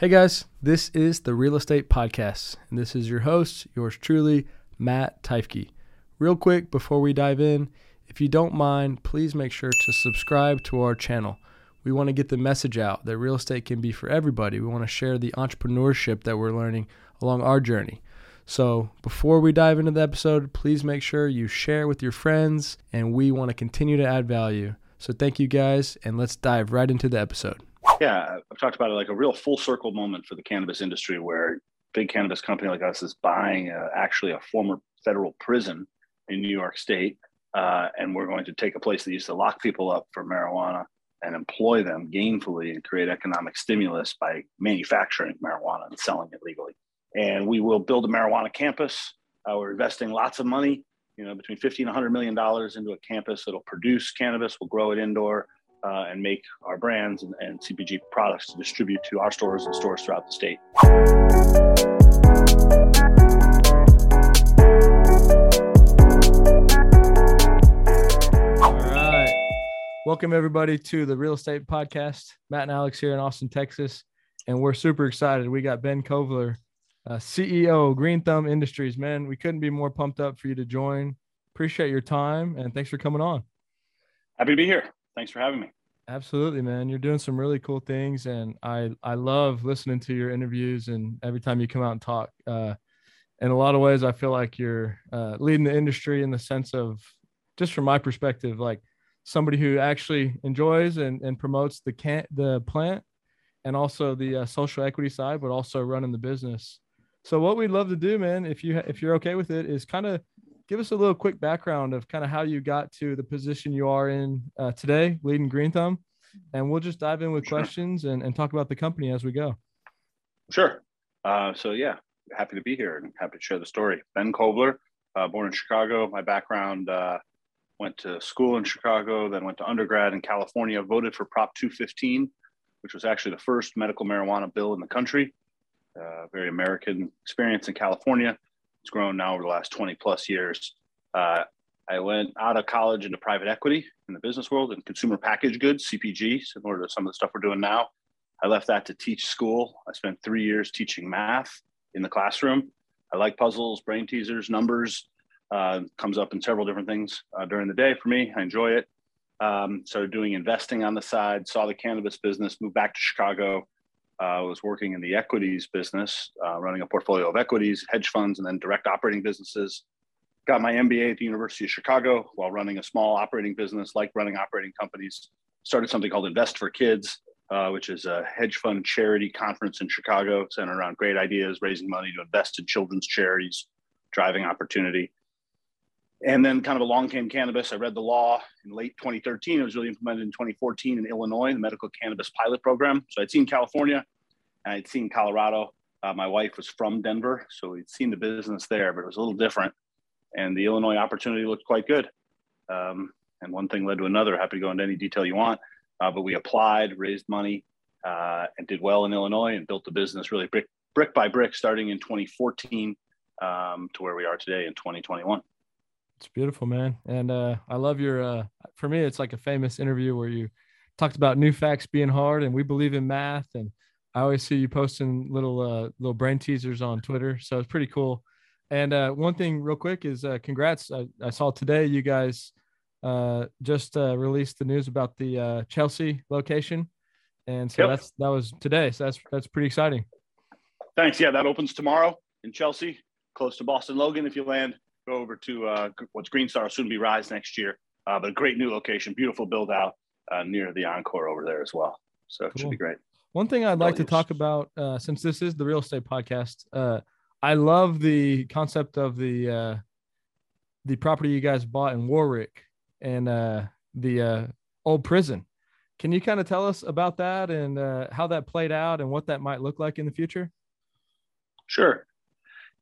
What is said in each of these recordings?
Hey guys, this is the Real Estate Podcast, and this is your host, yours truly, Matt Teifke. Real quick before we dive in, if you don't mind, please make sure to subscribe to our channel. We want to get the message out that real estate can be for everybody. We want to share the entrepreneurship that we're learning along our journey. So, before we dive into the episode, please make sure you share with your friends, and we want to continue to add value. So, thank you guys, and let's dive right into the episode. Yeah, I've talked about it like a real full circle moment for the cannabis industry where big cannabis company like us is buying uh, actually a former federal prison in New York State, uh, and we're going to take a place that used to lock people up for marijuana and employ them gainfully and create economic stimulus by manufacturing marijuana and selling it legally. And we will build a marijuana campus. Uh, we're investing lots of money, you know, between 50 and 100 million dollars into a campus that'll produce cannabis. We'll grow it indoor uh, and make our brands and, and CPG products to distribute to our stores and stores throughout the state. All right. Welcome, everybody, to the Real Estate Podcast. Matt and Alex here in Austin, Texas. And we're super excited. We got Ben Kovler, uh, CEO, Green Thumb Industries. Man, we couldn't be more pumped up for you to join. Appreciate your time and thanks for coming on. Happy to be here. Thanks for having me. Absolutely, man. You're doing some really cool things, and I I love listening to your interviews and every time you come out and talk. Uh, in a lot of ways, I feel like you're uh, leading the industry in the sense of, just from my perspective, like somebody who actually enjoys and, and promotes the can the plant, and also the uh, social equity side, but also running the business. So what we'd love to do, man, if you if you're okay with it, is kind of give us a little quick background of kind of how you got to the position you are in uh, today, leading Green Thumb, and we'll just dive in with sure. questions and, and talk about the company as we go. Sure. Uh, so yeah, happy to be here and happy to share the story. Ben Kovler, uh, born in Chicago. My background uh, went to school in Chicago, then went to undergrad in California. Voted for Prop 215, which was actually the first medical marijuana bill in the country. Uh, very American experience in California it's grown now over the last 20 plus years. Uh, I went out of college into private equity in the business world and consumer packaged goods, CPG, similar to some of the stuff we're doing now. I left that to teach school. I spent three years teaching math in the classroom. I like puzzles, brain teasers, numbers. Uh, comes up in several different things uh, during the day for me. I enjoy it. Um, started doing investing on the side, saw the cannabis business, moved back to Chicago, uh, was working in the equities business, uh, running a portfolio of equities, hedge funds, and then direct operating businesses. Got my MBA at the University of Chicago while running a small operating business, like running operating companies. Started something called Invest for Kids, uh, which is a hedge fund charity conference in Chicago centered around great ideas, raising money to invest in children's charities, driving opportunity. And then kind of along came cannabis. I read the law in late 2013. It was really implemented in 2014 in Illinois, the medical cannabis pilot program. So I'd seen California, and I'd seen Colorado. Uh, my wife was from Denver, so we'd seen the business there, but it was a little different. And the Illinois opportunity looked quite good. Um, and one thing led to another. Happy to go into any detail you want. Uh, but we applied, raised money, uh, and did well in Illinois and built the business really brick, brick by brick, starting in 2014 um, to where we are today in 2021. It's beautiful, man. And uh, I love your, uh, for me, it's like a famous interview where you talked about new facts being hard and we believe in math. And I always see you posting little, uh, little brain teasers on Twitter. So it's pretty cool. And uh, one thing real quick is uh, congrats. I, I saw today you guys uh, just uh, released the news about the uh, Chelsea location. And so yep. that's, that was today. So that's, that's pretty exciting. Thanks. Yeah. That opens tomorrow in Chelsea, close to Boston Logan. If you land go over to uh, what's Green Star, soon to be Rise next year. Uh, but a great new location, beautiful build out uh, near the Encore over there as well. So it should be great. One thing I'd like to talk about, uh, since this is the real estate podcast, uh, I love the concept of the uh, the property you guys bought in Warwick and uh, the uh, old prison. Can you kind of tell us about that and uh, how that played out and what that might look like in the future? Sure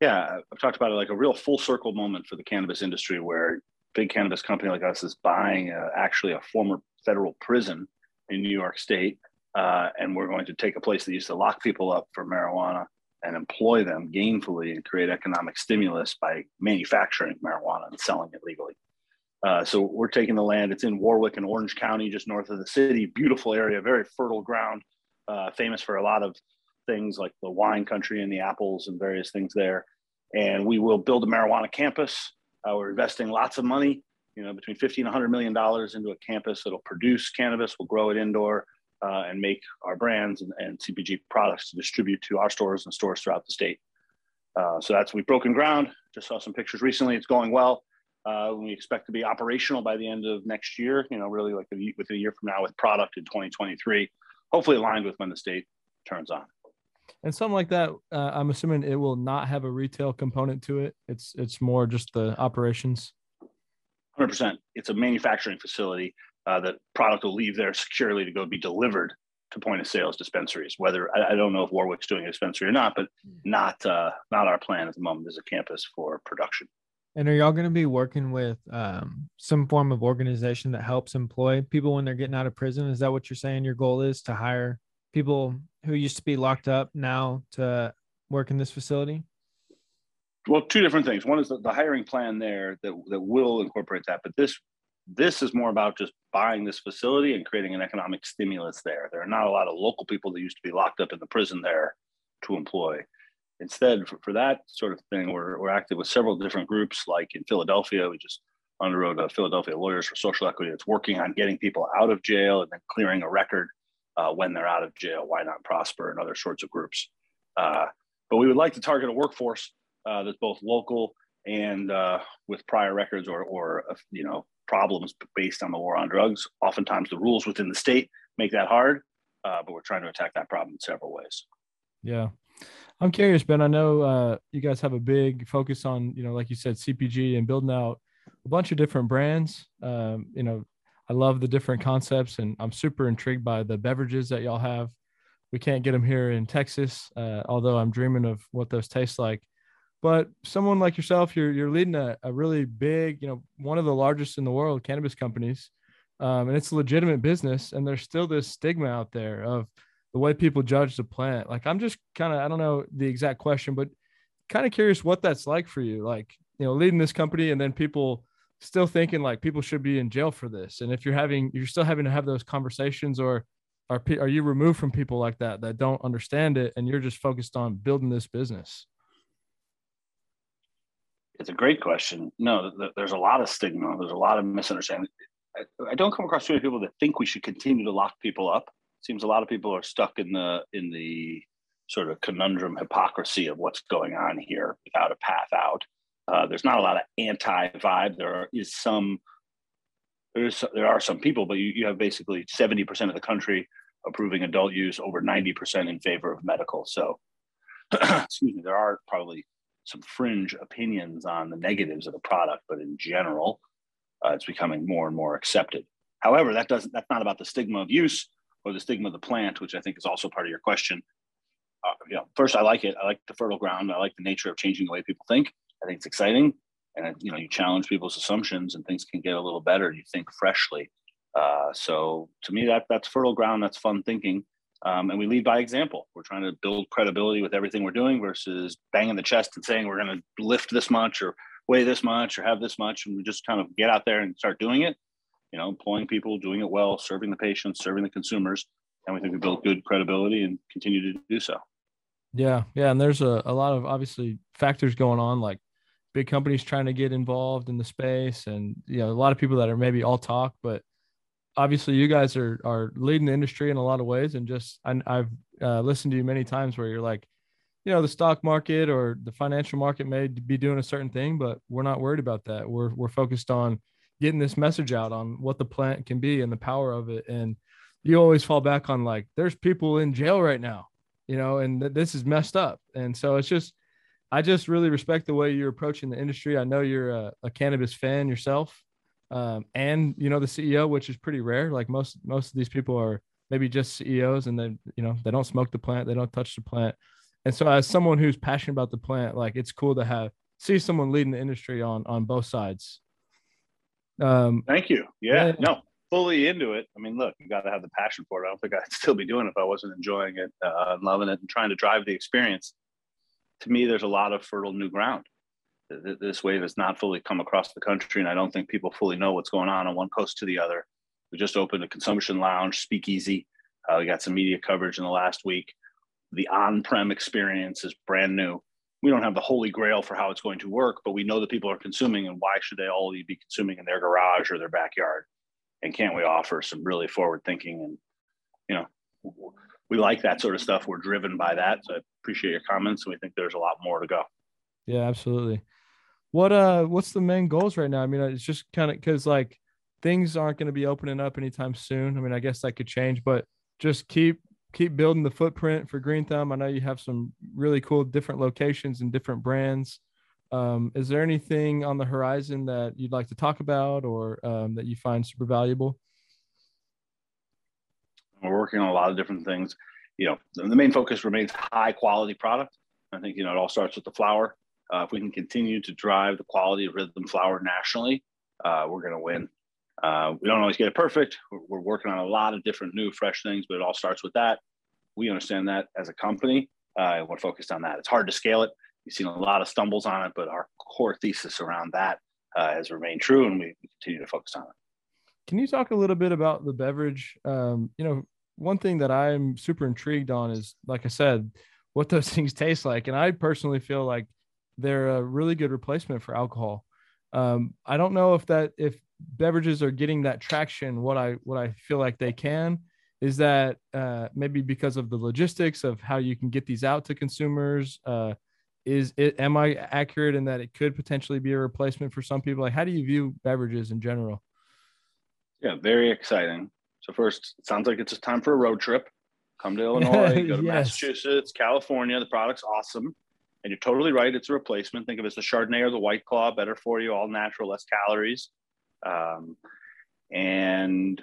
yeah, I've talked about it like a real full circle moment for the cannabis industry where big cannabis company like us is buying uh, actually a former federal prison in New York State. Uh, and we're going to take a place that used to lock people up for marijuana and employ them gainfully and create economic stimulus by manufacturing marijuana and selling it legally. Uh, so we're taking the land. It's in Warwick and Orange County, just north of the city. Beautiful area, very fertile ground, uh, famous for a lot of things like the wine country and the apples and various things there. And we will build a marijuana campus. Uh, we're investing lots of money, you know, between 50 and 100 million dollars into a campus that'll produce cannabis, we'll grow it indoor, uh, and make our brands and, and, CPG products to distribute to our stores and stores throughout the state. Uh, so that's we've broken ground. Just saw some pictures recently. It's going well. Uh, we expect to be operational by the end of next year. You know, really like a, within a year from now with product in 2023, hopefully aligned with when the state turns on. And something like that, uh, I'm assuming it will not have a retail component to it. It's it's more just the operations. 100%. It's a manufacturing facility uh, that product will leave there securely to go be delivered to point of sales dispensaries. Whether I, I, don't know if Warwick's doing a dispensary or not, but hmm. not uh, not our plan at the moment. There's a campus for production. And are y'all going to be working with um, some form of organization that helps employ people when they're getting out of prison? Is that what you're saying? Your goal is to hire people who used to be locked up now to work in this facility? Well, two different things. One is the, hiring plan there that, that will incorporate that, but this this is more about just buying this facility and creating an economic stimulus there. There are not a lot of local people that used to be locked up in the prison there to employ. Instead, for, for that sort of thing, we're, we're active with several different groups. Like in Philadelphia, we just underwrote a Philadelphia Lawyers for Social Equity that's working on getting people out of jail and then clearing a record uh, when they're out of jail. Why not prosper and other sorts of groups? Uh, but we would like to target a workforce uh, that's both local and uh, with prior records or, or uh, you know problems based on the war on drugs. Oftentimes, the rules within the state make that hard, uh, but we're trying to attack that problem in several ways. Yeah. I'm curious, Ben. I know uh, you guys have a big focus on, you know, like you said, CPG and building out a bunch of different brands. Um, you know, I love the different concepts, and I'm super intrigued by the beverages that y'all have. We can't get them here in Texas, uh, although I'm dreaming of what those taste like. But someone like yourself, you're you're leading a, a really big, you know, one of the largest in the world cannabis companies, um, and it's a legitimate business. And there's still this stigma out there of the way people judge the plant. Like I'm just kind of I don't know the exact question, but kind of curious what that's like for you. Like you know, leading this company and then people still thinking like people should be in jail for this. And if you're having you're still having to have those conversations or are are you removed from people like that that don't understand it and you're just focused on building this business? It's a great question. No, there's a lot of stigma. There's a lot of misunderstanding. I, don't come across too many people that think we should continue to lock people up. It seems a lot of people are stuck in the in the sort of conundrum hypocrisy of what's going on here without a path out. Uh, there's not a lot of anti vibe. There is some. There's there are some people, but you, you have basically 70% of the country approving adult use, over 90% in favor of medical. So, excuse me, there are probably some fringe opinions on the negatives of the product, but in general, uh, it's becoming more and more accepted. However, that doesn't that's not about the stigma of use or the stigma of the plant, which I think is also part of your question. Uh, you know, first, I like it. I like the fertile ground. I like the nature of changing the way people think. Think it's exciting, and you know, you challenge people's assumptions, and things can get a little better. You think freshly. Uh, so to me, that that's fertile ground. That's fun thinking. Um, and we lead by example. We're trying to build credibility with everything we're doing versus banging the chest and saying we're going to lift this much or weigh this much or have this much. And we just kind of get out there and start doing it, you know, employing people, doing it well, serving the patients, serving the consumers. And we think we build good credibility and continue to do so. Yeah. Yeah. And there's a, a lot of obviously factors going on, like big companies trying to get involved in the space and, you know, a lot of people that are maybe all talk, but obviously you guys are are leading the industry in a lot of ways. And just I, have uh, listened to you many times where you're like you know the stock market or the financial market may be doing a certain thing but we're not worried about that. We're we're focused on getting this message out on what the plant can be and the power of it. And you always fall back on like there's people in jail right now you know and th- this is messed up. And so it's just i just really respect the way you're approaching the industry i know you're a, a cannabis fan yourself um, and you know the CEO, which is pretty rare. Like most most of these people are maybe just CEOs, and then you know they don't smoke the plant, they don't touch the plant. And so, as someone who's passionate about the plant, like it's cool to have see someone leading the industry on on both sides. Um, Thank you. Yeah, yeah. no, fully into it. I mean, look, you got to have the passion for it. I don't think I'd still be doing it if I wasn't enjoying it uh, and loving it and trying to drive the experience. To me, there's a lot of fertile new ground this wave has not fully come across the country, and I don't think people fully know what's going on on one coast to the other. We just opened a consumption lounge, Speakeasy. Uh, we got some media coverage in the last week. the on-prem experience is brand new. We don't have the holy grail for how it's going to work, but we know that people are consuming, and why should they all be consuming in their garage or their backyard? And can't we offer some really forward thinking and you know we like that sort of stuff. We're driven by that. So appreciate your comments, and we think there's a lot more to go. Yeah, absolutely. What uh, what's the main goals right now? I mean, it's just kind of because like things aren't going to be opening up anytime soon. I mean, I guess that could change, but just keep keep building the footprint for Green Thumb. I know you have some really cool different locations and different brands. Um, is there anything on the horizon that you'd like to talk about or um, that you find super valuable? We're working on a lot of different things. You know, the main focus remains high quality product. I think you know it all starts with the flower. Uh, if we can continue to drive the quality of Rythm flower nationally, uh, we're going to win. Uh, we don't always get it perfect. We're, we're, working on a lot of different new, fresh things, but it all starts with that. We understand that as a company, uh, we're focused on that. It's hard to scale it. We've seen a lot of stumbles on it, but our core thesis around that uh, has remained true, and we continue to focus on it. Can you talk a little bit about the beverage? Um, you know, one thing that I'm super intrigued on is, like I said, what those things taste like. And I personally feel like they're a really good replacement for alcohol. Um, I don't know if that if beverages are getting that traction. What I what I feel like they can is that uh, maybe because of the logistics of how you can get these out to consumers. Uh, is it am I accurate in that it could potentially be a replacement for some people? Like, how do you view beverages in general? Yeah, very exciting. So first, it sounds like it's a time for a road trip. Come to Illinois, go to yes. Massachusetts, California. The product's awesome. And you're totally right. It's a replacement. Think of it as the Chardonnay or the White Claw, better for you, all natural, less calories. Um, and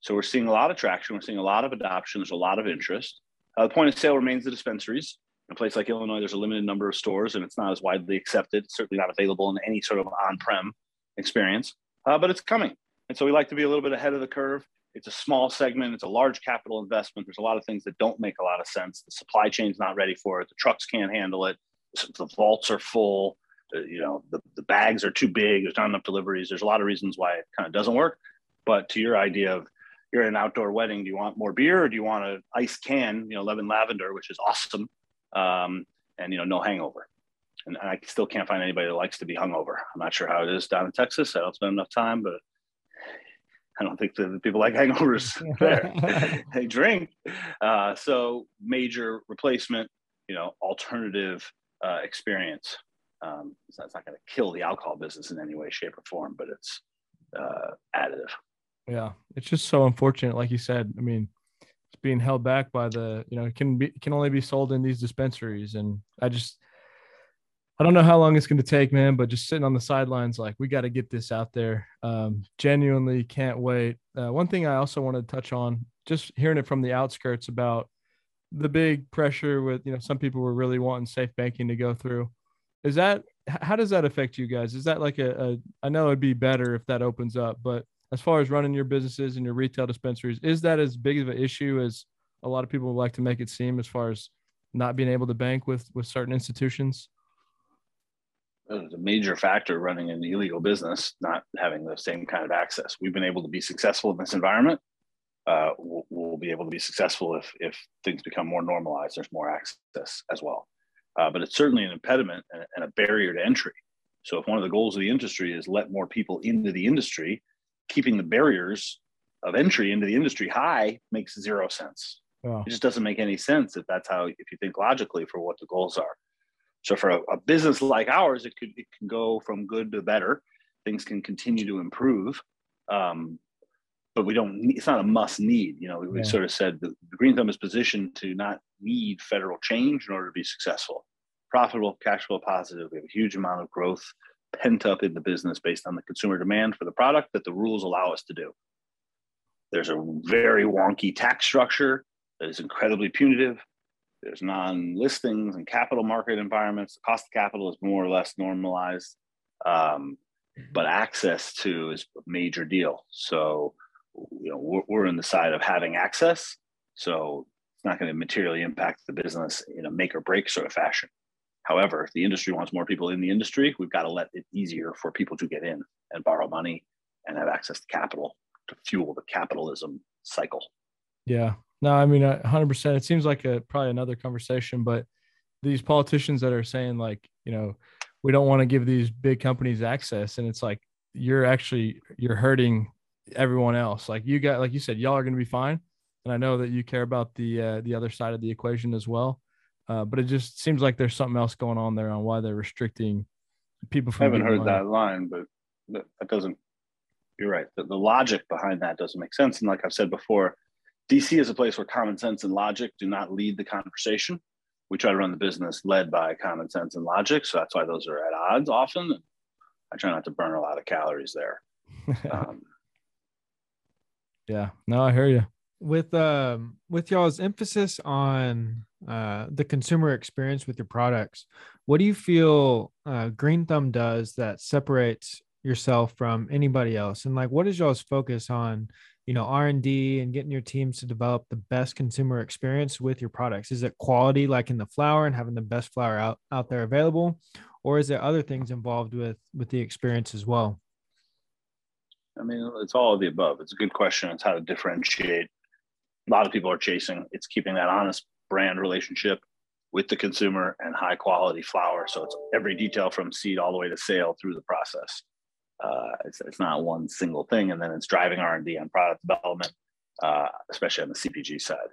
so we're seeing a lot of traction. We're seeing a lot of adoption. There's a lot of interest. Uh, the point of sale remains the dispensaries. In a place like Illinois, there's a limited number of stores and it's not as widely accepted. It's certainly not available in any sort of on prem experience, uh, but it's coming. And so we like to be a little bit ahead of the curve. It's a small segment. It's a large capital investment. There's a lot of things that don't make a lot of sense. The supply chain's not ready for it. The trucks can't handle it. The vaults are full. you know, the, the bags are too big. There's not enough deliveries. There's a lot of reasons why it kind of doesn't work. But to your idea of you're at an outdoor wedding, do you want more beer or do you want an ice can, you know, lemon lavender, which is awesome, um, and you know, no hangover. And I still can't find anybody that likes to be hungover. I'm not sure how it is down in Texas. I don't spend enough time, but I don't think the people like hangovers there. they drink. Uh, so major replacement, you know, alternative uh, experience. Um, so that's not going to kill the alcohol business in any way, shape, or form, but it's uh, additive. Yeah, it's just so unfortunate. Like you said, I mean, it's being held back by the, you know, it can be, it can only be sold in these dispensaries, and I just, I don't know how long it's going to take, man, but just sitting on the sidelines, like we got to get this out there. Um, genuinely can't wait. Uh, one thing I also want to touch on, just hearing it from the outskirts about the big pressure with, you know, some people were really wanting safe banking to go through. Is that, how does that affect you guys? Is that like a, a I know it'd be better if that opens up, but as far as running your businesses and your retail dispensaries, is that as big of an issue as a lot of people would like to make it seem as far as not being able to bank with, with certain institutions? A major factor running an illegal business, not having the same kind of access. We've been able to be successful in this environment. Uh, we'll, we'll, be able to be successful if, if things become more normalized, there's more access as well. Uh, but it's certainly an impediment and, and a barrier to entry. So if one of the goals of the industry is let more people into the industry, keeping the barriers of entry into the industry high makes zero sense. It just doesn't make any sense if that's how, if you think logically for what the goals are. So for a, a, business like ours, it could it can go from good to better. Things can continue to improve, um, but we don't. It's not a must need. You know, we, yeah. sort of said the, the Green Thumb is positioned to not need federal change in order to be successful, profitable, cash flow positive. We have a huge amount of growth pent up in the business based on the consumer demand for the product that the rules allow us to do. There's a very wonky tax structure that is incredibly punitive there's non-listings and capital market environments. The cost of capital is more or less normalized, um, but access to is a major deal. So, you know, we're, we're in the side of having access. So it's not going to materially impact the business in a make or break sort of fashion. However, if the industry wants more people in the industry, we've got to let it easier for people to get in and borrow money and have access to capital to fuel the capitalism cycle. Yeah, No, I mean, hundred percent. It seems like a probably another conversation, but these politicians that are saying like, you know, we don't want to give these big companies access, and it's like you're actually you're hurting everyone else. Like you got, like you said, y'all are going to be fine, and I know that you care about the uh, the other side of the equation as well. Uh, but it just seems like there's something else going on there on why they're restricting people from. I haven't heard money. that line, but that doesn't. You're right. The, the logic behind that doesn't make sense. And like I've said before, DC is a place where common sense and logic do not lead the conversation. We try to run the business led by common sense and logic, so that's why those are at odds often. I try not to burn a lot of calories there. Um, yeah, no, I hear you. With um with y'all's emphasis on uh the consumer experience with your products, what do you feel uh, Green Thumb does that separates yourself from anybody else? And like, what is y'all's focus on? You know, R and getting your teams to develop the best consumer experience with your products. Is it quality, like in the flower, and having the best flower out out there available, or is there other things involved with with the experience as well? I mean, it's all of the above. It's a good question. It's how to differentiate. A lot of people are chasing. It's keeping that honest brand relationship with the consumer and high quality flower. So it's every detail from seed all the way to sale through the process. Uh, it's, it's not one single thing, and then it's driving R and D on product development, uh, especially on the CPG side.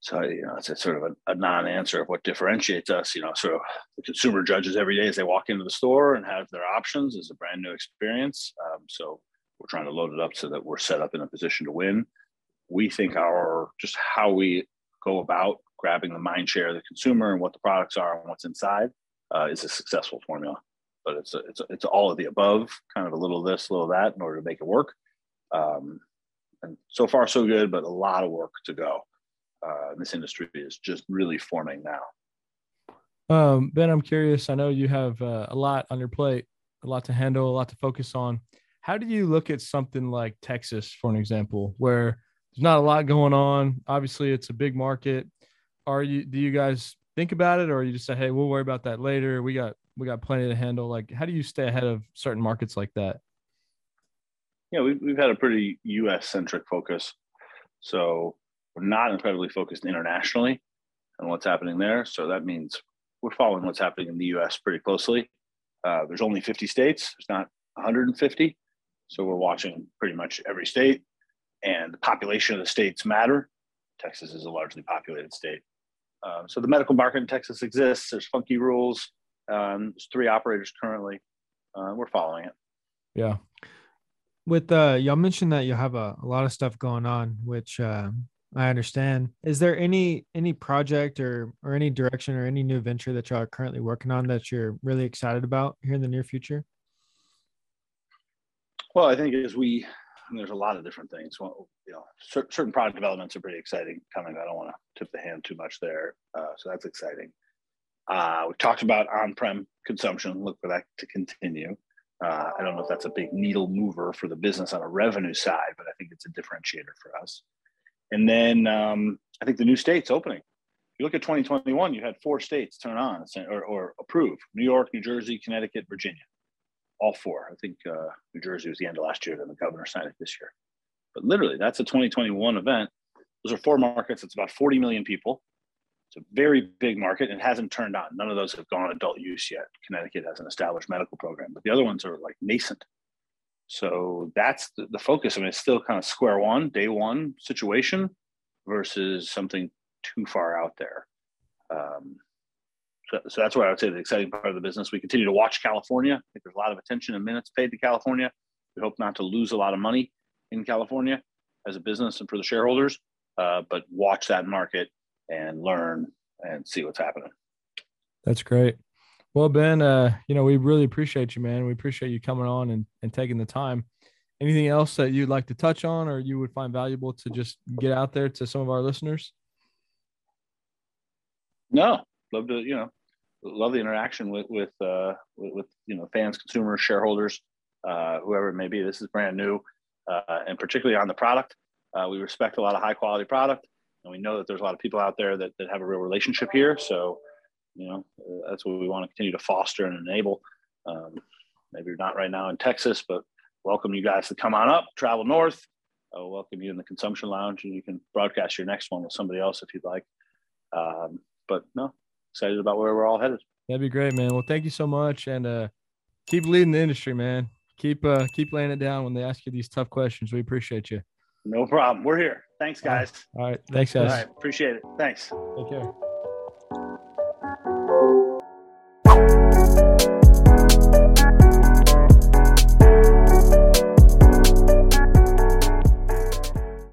So you know, it's a sort of a, a, non-answer of what differentiates us. You know, sort of the consumer judges every day as they walk into the store and have their options is a brand new experience. Um, so we're trying to load it up so that we're set up in a position to win. We think our just how we go about grabbing the mind share of the consumer and what the products are and what's inside uh, is a successful formula. But it's a, it's a, it's all of the above, kind of a little this, a little that, in order to make it work. Um, and so far so good, but a lot of work to go. Uh, this industry is just really forming now. Um, ben, I'm curious. I know you have uh, a lot on your plate, a lot to handle, a lot to focus on. How do you look at something like Texas, for an example, where there's not a lot going on? Obviously, it's a big market. Are you? Do you guys think about it, or you just say, "Hey, we'll worry about that later. We got we got plenty to handle." Like, how do you stay ahead of certain markets like that? Yeah, we've we've had a pretty U.S. centric focus, so we're not incredibly focused internationally on what's happening there. So that means we're following what's happening in the US pretty closely. Uh, there's only 50 states, there's not 150. So we're watching pretty much every state, and the population of the states matter. Texas is a largely populated state. Um, so the medical market in Texas exists. There's funky rules. Um, there's three operators currently. Uh, we're following it. Yeah. With uh, y'all mentioned that you have a, a lot of stuff going on, which uh, I understand. Is there any any project or or any direction or any new venture that y'all are currently working on that you're really excited about here in the near future? Well, I think as we there's a lot of different things. Well, you know, certain product developments are pretty exciting coming. I don't want to tip the hand too much there, uh, so that's exciting. Uh, we talked about on-prem consumption. Look for that to continue. Uh, I don't know if that's a big needle mover for the business on a revenue side, but I think it's a differentiator for us. And then um, I think the new states opening. If you look at 2021, you had four states turn on or, or approve New York, New Jersey, Connecticut, Virginia. All four. I think uh, New Jersey was the end of last year, then the governor signed it this year. But literally, that's a 2021 event. Those are four markets. It's about 40 million people. A very big market and hasn't turned on. None of those have gone adult use yet. Connecticut has an established medical program, but the other ones are like nascent. So that's the, the focus. I mean, it's still kind of square one, day one situation versus something too far out there. Um, so, so that's why I would say the exciting part of the business. We continue to watch California. I think there's a lot of attention and minutes paid to California. We hope not to lose a lot of money in California as a business and for the shareholders, uh, but watch that market and learn and see what's happening. That's great. Well, Ben, uh, you know, we really appreciate you, man. We appreciate you coming on and, and taking the time. Anything else that you'd like to touch on or you would find valuable to just get out there to some of our listeners? No, love to, you know, love the interaction with, with, uh, with, with you know, fans, consumers, shareholders, uh, whoever it may be. This is brand new, uh, and particularly on the product. Uh, we respect a lot of high quality product, and we know that there's a lot of people out there that, that have a real relationship here. So, you know, that's what we want to continue to foster and enable. Um, maybe you're not right now in Texas, but welcome you guys to come on up, travel north, I'll welcome you in the consumption lounge, and you can broadcast your next one with somebody else if you'd like. Um, but no, excited about where we're all headed. That'd be great, man. Well, thank you so much, and uh, keep leading the industry, man. Keep uh, keep laying it down when they ask you these tough questions. We appreciate you. No problem. We're here. Thanks, guys. All right. Thanks, guys. All right. Appreciate it. Thanks. Take care.